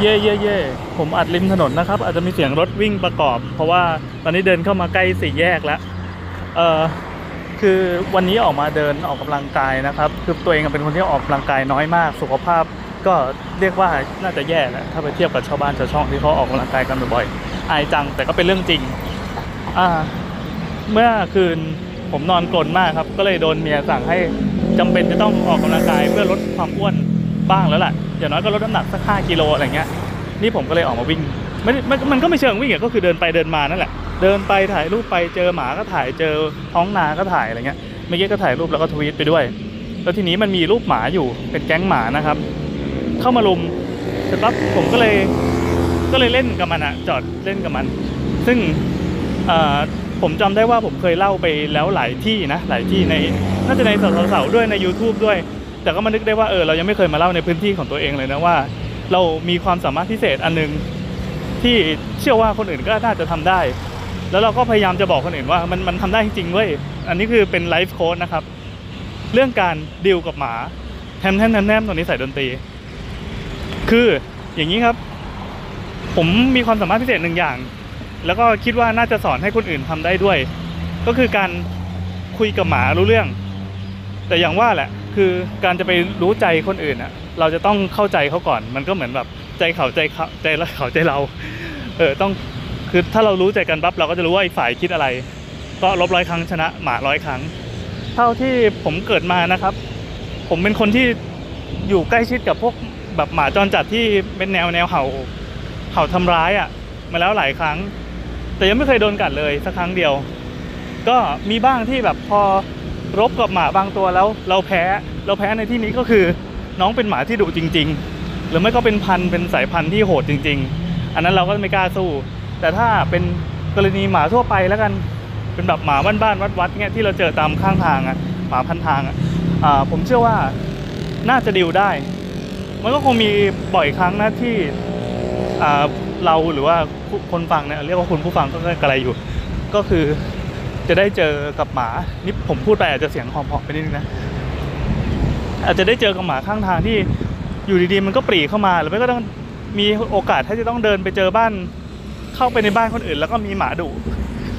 เย่เย่เย่ผมอัดริมถนนนะครับ อาจจะมีเสียงรถวิ่งประกอบ เพราะว่าตอนนี้เดินเข้ามาใกล้สี่แยกแล้วเออคือวันนี้ออกมาเดินออกกำลังกายนะครับ คือตัวเองเป็นคนที่ออกกำลังกายน้อยมาก สุขภาพก็เรียกว่าน่าจะแย่แหละถ้าไปเทียบกับชาวบ้านชาวช่องที่เขาออกกำลังกายกันบ่อยๆอายจังแต่ก็เป็นเรื่องจริง อ่า เมื่อคืนผมนอนกลนมากครับ ก็เลยโดนเมียสั่งให้จำเป็นจะต้องออกกำลังกายเพื่อลดความอ้วน บ้างแล้วแหละอย่างน้อยก็ลดน้ำหนักสักห้ากิโลอะไรเงี้ยนี่ผมก็เลยออกมาวิ่งไม่มันมันก็ไม่เชิงวิ่งอะก็คือเดินไปเดินมานั่นแหละเดินไปถ่ายรูปไปเจอหมาก็ถ่ายเจอท้องนาก็ถ่ายอะไรเงี้ยเมื่อกี้ก็ถ่ายรูปแล้วก็ทวีตไปด้วย แล้วทีนี้มันมีรูปหมาอยู่เป็นแก๊งหมานะครับ เข้ามาลุมเสร็จปั๊บผมก็เลยก็เลยเล่นกับมันอะจอดเล่นกับมัน ซึ่งอ่อผมจำได้ว่าผมเคยเล่าไปแล้วหลายที่นะหลายที่ในน่าจะในเสาๆด้วยใน YouTube ด้วย แต่ก็มานึกได้ว่าเออเรายังไม่เคยมาเล่าในพื้นที่ของตัวเองเลยนะว่า เรามีความสามารถพิเศษอันหนึงที่เชื่อว่าคนอื่นก็น่าจะทำได้ แล้วเราก็พยายามจะบอกคนอื่นว่ามันมันทำได้จริงๆเว้ยอันนี้คือเป็นไลฟ์โค้ดนะครับ เรื่องการดิวกับหมาแทมแทมแทมแทมตรงนี้ใส่ดนตรี คืออย่างนี้ครับ ผมมีความสามารถพิเศษหนึ่งอย่าง แล้วก็คิดว่าน่าจะสอนให้คนอื่นทำได้ด้วย ก็คือการคุยกับหมารู้เรื่อง แต่อย่างว่าแหละ คือการจะไปรู้ใจคนอื่นอะเราจะต้องเข้าใจเขาก่อน มันก็เหมือนแบบใจเขาใจเขาใจเราเขาใจเรา เออต้องคือถ้าเรารู้ใจกันปั๊บเราก็จะรู้ว่าอีกฝ่ายคิดอะไร ก็ลบร้อยครั้งชนะหมาร้อยครั้ง เท่าที่ผมเกิดมานะครับ ผมเป็นคนที่อยู่ใกล้ชิดกับพวกแบบหมาจรจัดที่เป็นแนวแนวเห่าเห่าทำร้ายอะ่ะ มาแล้วหลายครั้ง แต่ยังไม่เคยโดนกัดเลยสักครั้งเดียว ก็มีบ้างที่แบบพอ รบกับหมาบางตัวแล้ว เราแพ้เราแพ้ในที่นี้ก็คือน้องเป็นหมาที่ดุจริง ๆ หรือไม่ก็เป็นพันเป็นสายพันธุ์ที่โหดจริง ๆ อันนั้นเราก็ไม่กล้าสู้ แต่ถ้าเป็นกรณีหมาทั่วไปแล้วกันเป็นแบบหมาบ้านๆวัดๆเงี้ยที่เราเจอตามข้างทางอะหมาพันทางอะอ่าผมเชื่อว่าน่าจะดิวได้ มันก็คงมีบ่อยครั้งนะที่อ่าเราหรือว่าคนฟังเนี่ยเรียกว่าคุณผู้ฟังก็กระไรอยู่ ก็คือ จะได้เจอกับหมานี่ผมพูดไปอาจจะเสียงหอมๆไปนิดนึงนะอาจจะได้เจอกับหมาข้างทางที่อยู่ดีๆมันก็ปรีเข้ามาหรือไม่ก็ต้องมีโอกาสที่จะต้องเดินไปเจอบ้านเข้าไปในบ้านคนอื่น แล้วก็มีหมาดุ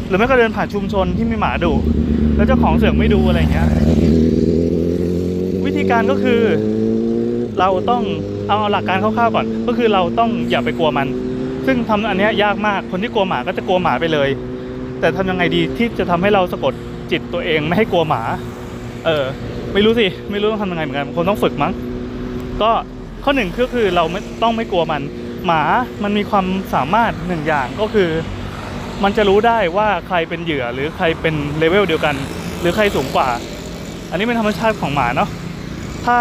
หรือไม่ก็เดินผ่านชุมชนที่มีหมาดุแล้วเจ้าของเสือกไม่ดูอะไรเงี้ย วิธีการก็คือ เราต้องเอาหลักการคร่าวๆก่อน ก็คือเราต้องอย่าไปกลัวมัน ซึ่งทำอันนี้ยากมากคนที่กลัวหมาก็จะกลัวหมาไปเลย แต่ทำยังไงดีที่จะทำให้เราสะกดจิตตัวเองไม่ให้กลัวหมา เออ ไม่รู้สิ ไม่รู้ต้องทำยังไงเหมือนกันคงต้องฝึกมั้ง ก็ข้อหนึ่งก็คือเราไม่ต้องไม่กลัวมัน หมา มันมีความสามารถหนึ่งอย่างก็คือ มันจะรู้ได้ว่าใครเป็นเหยื่อหรือใครเป็นเลเวลเดียวกัน หรือใครสูงกว่า อันนี้เป็นธรรมชาติของหมาเนาะ ถ้า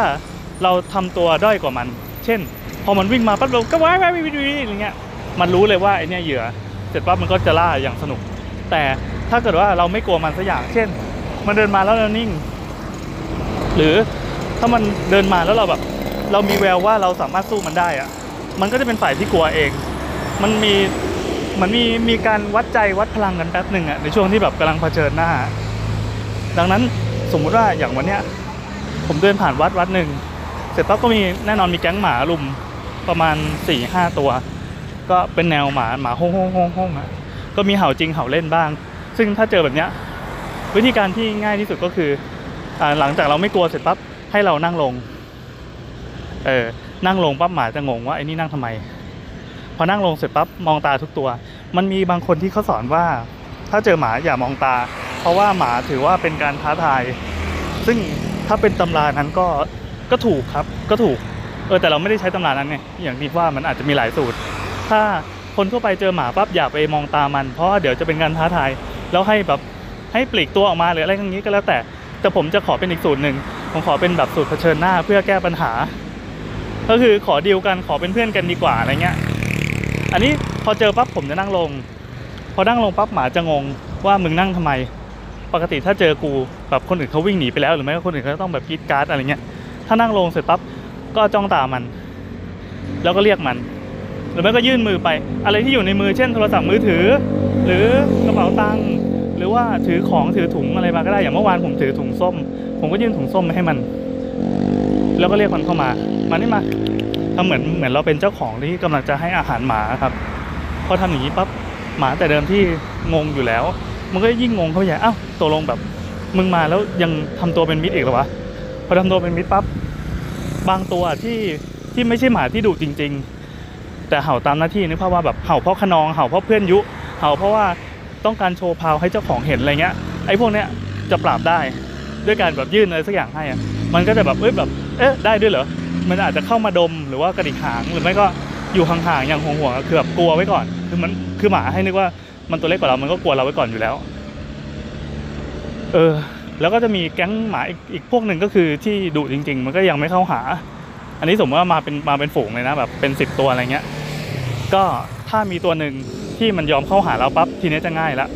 เราทำตัวด้อยกว่ามัน เช่น พอมันวิ่งมาปั๊บเราก็ว้ายว้ายว้ายว้ายอะไรเงี้ย มันรู้เลยว่าไอเนี้ยเหยื่อ เสร็จปั๊บมันก็จะล่าอย่างสนุก แต่ถ้าเกิดว่าเราไม่กลัวมันสักอย่าง เช่น มันเดินมาแล้วเรานิ่ง หรือถ้ามันเดินมาแล้วเราแบบ เรามีแววว่าเราสามารถสู้มันได้อะมันก็จะเป็นฝ่ายที่กลัวเอง มันมีเหมันมีมีการวัดใจวัดพลังกันแป๊บหนึ่งอะในช่วงที่แบบกำลังเผชิญหน้า ดังนั้นสมมุติว่าอย่างวันเนี้ยผมเดินผ่านวัดวัดหนึ่งเสร็จปั๊บก็มีแน่นอนมีแก๊งหมาลุมประมาณ4ี่ห้าตัว ก็เป็นแนวหมาหมาห้องห้องห้องห้องอะ ก็มีเห่าจริงเห่าเล่นบ้าง ซึ่งถ้าเจอแบบเนี้ยวิธีการที่ง่ายที่สุดก็คืออหลังจากเราไม่กลัวเสร็จปั๊บให้เรานั่งลงเออนั่งลงปั๊บหมาจะงงว่าไอ้นี่นั่งทำไม พอนั่งลงเสร็จปั๊บมองตาทุกตัว มันมีบางคนที่เขาสอนว่า ถ้าเจอหมาอย่ามองตา เพราะว่าหมาถือว่าเป็นการท้าทาย ซึ่งถ้าเป็นตำรานั้นก็ก็ถูกครับก็ถูกเออแต่เราไม่ได้ใช้ตำรานั้นไงอย่างที่ว่ามันอาจจะมีหลายสูตร ถ้า คนทั่วไปเจอหมาปั๊บอย่าไปมองตามัน เพราะเดี๋ยวจะเป็นการท้าทายแล้วให้แบบให้ปลีกตัวออกมาหรืออะไรอย่างนี้ก็แล้วแต่ แต่ผมจะขอเป็นอีกสูตรหนึ่งผมขอเป็นแบบสูตรเผชิญหน้าเพื่อแก้ปัญหา ก็คือขอดีลกันขอเป็นเพื่อนกันดีกว่าอะไรเงี้ย อันนี้พอเจอปั๊บผมจะนั่งลง พอนั่งลงปั๊บหมาจะงงว่ามึงนั่งทำไม ปกติถ้าเจอกูแบบคนอื่นเขาวิ่งหนีไปแล้วหรือไม่ก็คนอื่นเขาต้องแบบกรีดการ์ดอะไรเงี้ย ถ้านั่งลงเสร็จปั๊บก็จ้องตามัน แล้วก็เรียกมัน หรือไม่ก็ยื่นมือไป อะไรที่อยู่ในมือเช่นโทรศัพท์มือถือ หรือกระเป๋าตังค์หรือว่าถือของถือถุงอะไรมาก็ได้อย่างเมื่อวานผมถือถุงส้ม ผมก็ยื่นถุงส้มไปให้มัน แล้วก็เรียกมันเข้ามามานี่มาทำเหมือนเหมือนเราเป็นเจ้าของที่กำลังจะให้อาหารหมาครับพอทำอย่างนี้ปั๊บหมาแต่เดิมที่งงอยู่แล้ว มันก็ยิ่งงงเข้าไปใหญ่อ้าวตกลงแบบมึงมาแล้วยังทำตัวเป็นมิตรอีกหรอวะพอทำตัวเป็นมิตรปั๊บบางตัวที่ที่ไม่ใช่หมาที่ดุจริง ๆ แต่เห่าตามหน้าที่นึกภาพว่าแบบเห่าเพราะขนองเห่าเพราะเพื่อนยุ เห่าเพราะว่าต้องการโชว์พาวให้เจ้าของเห็นอะไรเงี้ยไอ้พวกเนี้ยจะปราบได้ด้วยการแบบยื่นอะไรสักอย่างให้อะมันก็จะแบบเอ้ยแบบเอ๊ะได้ด้วยเหรอมันอาจจะเข้ามาดมหรือว่ากระดิกหางหรือไม่ก็อยู่ห่างๆอย่างห่วงๆคือแบบกลัวไว้ก่อน คือมันคือหมาให้นึกว่ามันตัวเล็กกว่าเรา มันก็กลัวเราไว้ก่อนอยู่แล้ว เออ แล้วก็จะมีแก๊งหมาอีกอีกพวกหนึ่งก็คือที่ดุจริง ๆ มันก็ยังไม่เข้าหา อันนี้สมมติว่ามาเป็นมาเป็นฝูงเลยนะแบบเป็นสิบตัวอะไรเงี้ย ก็ถ้ามีตัวหนึ่งที่มันยอมเข้าหาเราปั๊บทีนี้จะง่ายละ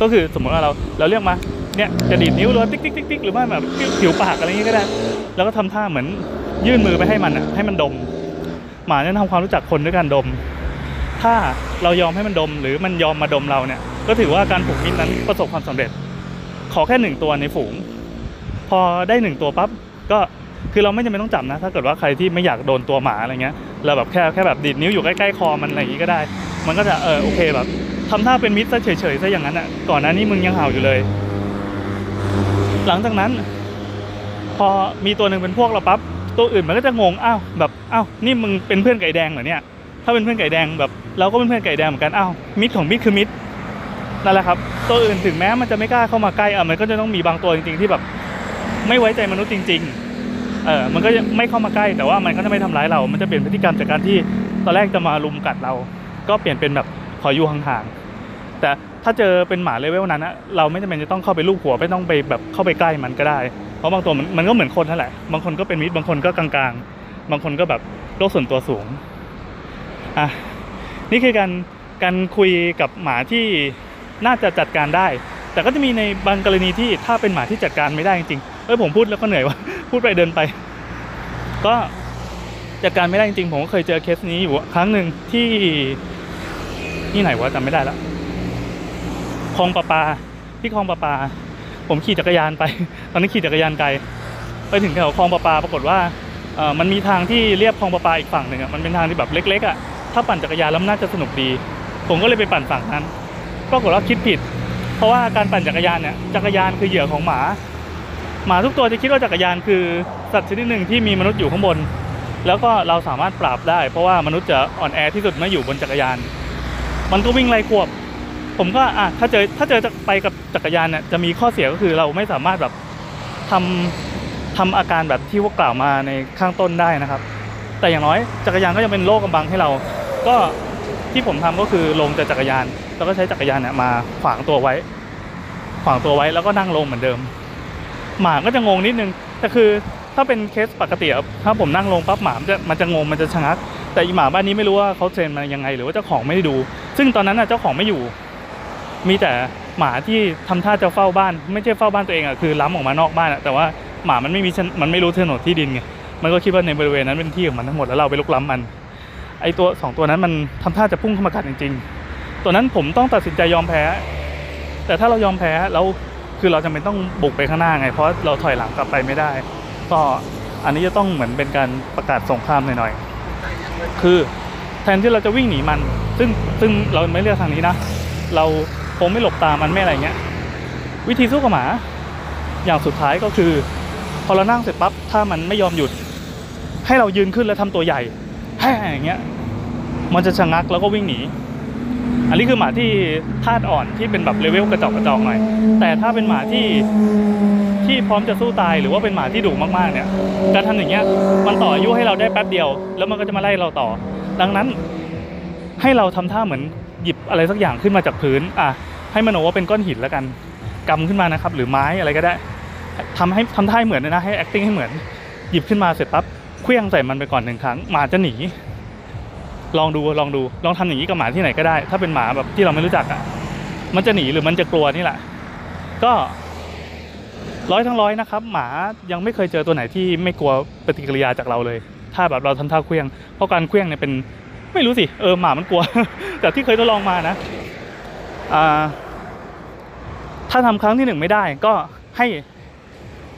ก็คือสมมติว่าเราเราเรียกมาเนี่ยจะดีดนิ้วหรือว่าติ๊กติ๊กติ๊กติ๊กหรือว่าแบบผิวปากอะไรเงี้ยก็ได้ แล้วก็ทำท่าเหมือนยื่นมือไปให้มันอะให้มันดม หมาเนี่ยทำความรู้จักคนด้วยการดม ถ้าเรายอมให้มันดมหรือมันยอมมาดมเราเนี่ย ก็ถือว่าการผูกมิตรนั้นประสบความสำเร็จ ขอแค่หนึ่งตัวในฝูง พอได้หนึ่งตัวปั๊บก็ คือเราไม่จำเป็นต้องจับนะ ถ้าเกิดว่าใครที่ไม่อยากโดนตัวหมาอะไรเงี้ยเราแบบแค่แค่แบบดีดนิ้วอยู่ใกล้ๆคอมันอะไรอย่างงี้ก็ได้ มันก็จะเออโอเคแบบทำท่าเป็นมิตรซะเฉยๆซะอย่างนั้นอะก่อนหน้านี้มึงยังเห่าอยู่เลย หลังจากนั้น พอมีตัวหนึ่งเป็นพวกเราปั๊บตัวอื่นมันก็จะงงอ้าวแบบอ้าวนี่มึงเป็นเพื่อนไก่แดงเหรอเนี่ยถ้าเป็นเพื่อนไก่แดงแบบเราก็เป็นเพื่อนไก่แดงเหมือนกันอ้าวมิตรของมิตรคือมิตรนั่นแหละครับตัวอื่นถึงแม้มันจะไม่กล้าเข้ามาใกล้อะมันก็จะต้องมีบางตัวจริงๆที่แบบ ไม่ไว้ใจมนุษย์จริง ๆ เออมันก็ไม่เข้ามาใกล้แต่ว่ามันก็จะไม่ทำร้ายเรา มันจะเปลี่ยนพฤติกรรมจากการที่ตอนแรกจะมาลุมกัดเรา ก็เปลี่ยนเป็นแบบขออยู่ห่างๆแต่ถ้าเจอเป็นหมาเลเวลนั้นนะเราไม่จำเป็นจะต้องเข้าไปลูบหัวไม่ต้องไปแบบเข้าไปใกล้มันก็ได้ เพราะบางตัวมันมันก็เหมือนคนนั่นแหละบางคนก็เป็นมิตรบางคนก็กลางๆ บางคนก็แบบโลกส่วนตัวสูงอะนี่คือการการคุยกับหมาที่น่าจะจัดการได้ แต่ก็จะมีในบางกรณีที่ถ้าเป็นหมาที่จัดการไม่ได้จริงๆ อ้ยผมพูดแล้วก็เหนื่อยว่ะพูดไปเดินไป ก็จัดการไม่ได้จริงๆ ผมก็เคยเจอเคสนี้อยู่ครั้งหนึ่งที่ที่ไหนวะจำไม่ได้ละคลองประปา ที่คลองประปา ผมขี่จักรยานไป ตอนนี้นขี่จักรยานไกล ไปถึงแถวคลองประปาปรากฏว่าเออมันมีทางที่เรียบคลองประปาอีกฝั่งหนึ่งอะมันเป็นทางที่แบบเล็กๆอะถ้าปั่นจักรยานแล้วนน่าจะสนุกดี ผมก็เลยไปปั่นฝั่งนั้นปรากฏว่าคิดผิด เพราะว่าการปั่นจักรยานเนี่ยจักรยานคือเหยื่อของหมา หมาทุกตัวจะคิดว่าจักรยานคือสัตว์ชนิดหนึ่งที่มีมนุษย์อยู่ข้างบน แล้วก็เราสามารถปราบได้ เพราะว่ามนุษย์จะอ่อนแอที่สุดเมื่ออยู่บนจักรยาน มันก็วิ่งไล่ควบ ผมก็อะถ้าเจอถ้าเจอจะไปกับจักรยานเนี่ยจะมีข้อเสียก็คือเราไม่สามารถแบบทำทำอาการแบบที่พวกกล่าวมาในข้างต้นได้นะครับ แต่อย่างน้อยจักรยานก็ยังเป็นโลกกำบังให้เรา ก็ที่ผมทำก็คือลงจากจักรยาน แล้วก็ใช้จักรยานเนี่ยมาขวางตัวไว้ ขวางตัวไว้แล้วก็นั่งลงเหมือนเดิม หมาก็จะงงนิดนึงแต่คือถ้าเป็นเคสปกติถ้าผมนั่งลงปั๊บหมามันจะมันจะงงมันจะชะงัก แต่อีหมาบ้านนี้ไม่รู้ว่าเขาเทรนมายังไง หรือว่าเจ้าของไม่ได้ดู ซึ่งตอนนั้นน่ะเจ้าของไม่อยู่ มีแต่หมาที่ทำท่าจะเฝ้าบ้าน ไม่ใช่เฝ้าบ้านตัวเองอะคือล้ำออกมานอกบ้านอะแต่ว่าหมามันไม่มีมันไม่รู้โฉนที่ดินไงมันก็คิดว่าในบริเวณนั้นเป็นที่ของมันทั้งหมดแล้วเราไปลุกล้ำมันไอตัวสองตัวนั้นมันทำท่าจะพุ่งเข้ามากัดจริง ๆ ตัวนั้นผมต้องตัดสินใจยอมแพ้ แต่ถ้าเรายอมแพ้แล้ว คือเราจำเป็นต้องบุกไปข้างหน้าไง เพราะเราถอยหลังกลับไปไม่ได้ ก็อันนี้จะต้องเหมือนเป็นการประกาศสงครามหน่อยๆคือแทนที่เราจะวิ่งหนีมัน ซึ่งซึ่งเราไม่เลือกทางนี้นะ เราคงไม่หลบตามมันไม่อะไรเงี้ย วิธีสู้กับหมา อย่างสุดท้ายก็คือ พอเรานั่งเสร็จปั๊บถ้ามันไม่ยอมหยุด ให้เรายืนขึ้นแล้วทำตัวใหญ่แฮ่อย่างเงี้ย มันจะชะงักแล้วก็วิ่งหนี อันนี้คือหมาที่ธาตุอ่อนที่เป็นแบบเลเวลกระจอกกระจอกหน่อย แต่ถ้าเป็นหมาที่ที่พร้อมจะสู้ตายหรือว่าเป็นหมาที่ดุมากๆเนี่ย การทำอย่างเงี้ยมันต่ออายุให้เราได้แป๊บเดียว แล้วมันก็จะมาไล่เราต่อ ดังนั้นให้เราทำท่าเหมือนหยิบอะไรสักอย่างขึ้นมาจากพื้นอะให้มโนว่าเป็นก้อนหินแล้วกันกำขึ้นมานะครับ หรือไม้อะไรก็ได้ทำให้ทำท่าเหมือนนะให้ acting ให้เหมือน หยิบขึ้นมาเสร็จปั๊บเคลี้ยงใส่มันไปก่อนหนึ่งครั้งหมาจะหนี ลองดูลองดูลองทำอย่างนี้กับหมาที่ไหนก็ได้ ถ้าเป็นหมาแบบที่เราไม่รู้จักอะ มันจะหนีหรือมันจะกลัวนี่แหละ ก็ร้อยทั้งร้อยนะครับ หมายังไม่เคยเจอตัวไหนที่ไม่กลัวปฏิกิริยาจากเราเลย ถ้าแบบเราทำท่าเคลี้ยง เพราะการเคลี้ยงเนี่ยเป็นไม่รู้สิเออหมามันกลัว แต่ที่เคยทดลองมานะอ่าถ้าทำครั้งที่หนึ่งไม่ได้ก็ให้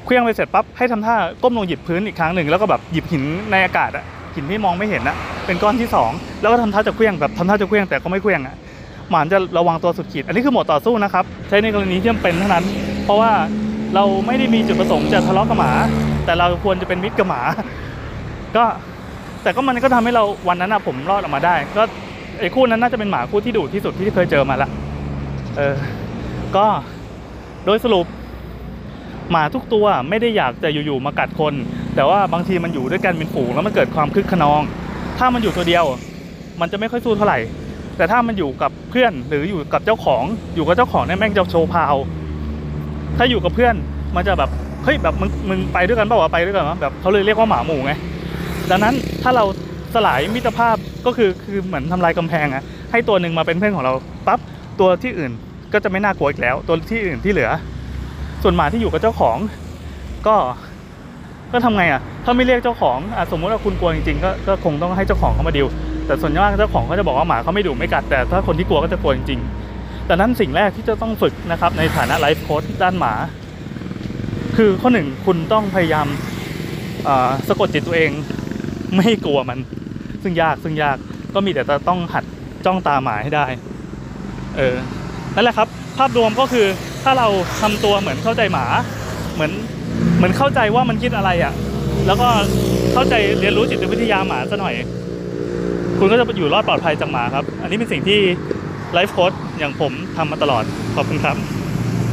เคลี้ยงไปเสร็จปั๊บให้ทำท่าก้มลงหยิบพื้นอีกครั้งหนึ่งแล้วก็แบบหยิบหินในอากาศอะ หินที่มองไม่เห็นอะเป็นก้อนที่สองแล้วก็ทำท่าจะเคลี้ยงแบบทำท่าจะเคลี้ยงแต่ก็ไม่เคลี้ยงอะหมาจะระวังตัวสุดขีด อันนี้คือหมดต่อสู้นะครับ ใช้ในกรณีที่จำเป็นเท่านั้น เพราะว่าเราไม่ได้มีจุดประสงค์จะทะเลาะกับหมา แต่เราควรจะเป็นมิตรกับหมา ก็แต่ก็มันก็ทำให้เราวันนั้นอะผมรอดออกมาได้ ก็ไอ้คู่นั้นน่าจะเป็นหมาคู่ที่ดุที่สุดที่เคยเจอมาละเออก็โดยสรุปหมาทุกตัวไม่ได้อยากจะอยู่ๆมากัดคน แต่ว่าบางทีมันอยู่ด้วยกันเป็นฝูงแล้วมันเกิดความคึกขนอง ถ้ามันอยู่ตัวเดียว มันจะไม่ค่อยสู้เท่าไหร่ แต่ถ้ามันอยู่กับเพื่อนหรืออยู่กับเจ้าของอยู่กับเจ้าของเนี่ยแม่งจะโชว์พาวถ้าอยู่กับเพื่อนมันจะแบบเฮ้ยแบบมึงมึงไปด้วยกันเปล่าวะไปด้วยกันวะแบบเขาเลยเรียกว่าหมาหมู่ไงดังนั้นถ้าเราสลายมิตรภาพก็คือคือเหมือนทำลายกำแพงอะให้ตัวหนึ่งมาเป็นเพื่อนของเราปั๊บตัวที่อื่นก็จะไม่น่ากลัวอีกแล้ว ตัวที่อื่นที่เหลือ ส่วนหมาที่อยู่กับเจ้าของก็ ก็ทำไงอะถ้าไม่เรียกเจ้าของอะสมมติว่าคุณกลัวจริงๆก็ก็คงต้องให้เจ้าของเขามาดิวแต่ส่วนมากเจ้าของเขาจะบอกว่าหมาเขาไม่ดุไม่กัดแต่ถ้าคนที่กลัวก็จะกลัวจริงๆแต่นั้นสิ่งแรกที่จะต้องฝึกนะครับในฐานะไลฟ์โค้ชด้านหมา คือข้อหนึ่งคุณต้องพยายามสะกดจิตตัวเองไม่กลัวมัน ซึ่งยากซึ่งยากก็มีแต่จะต้องหัดจ้องตาหมาให้ได้ เออนั่นแหละครับ ภาพรวมก็คือถ้าเราทำตัวเหมือนเข้าใจหมา เหมือน เหมือนเข้าใจว่ามันคิดอะไรอะ่ะ แล้วก็เข้าใจเรียนรู้จิตวิทยาหมาซะหน่อย คุณก็จะอยู่รอดปลอดภัยจากหมาครับ อันนี้เป็นสิ่งที่ไลฟ์โค้ดอย่างผมทำมาตลอด ขอบคุณครับ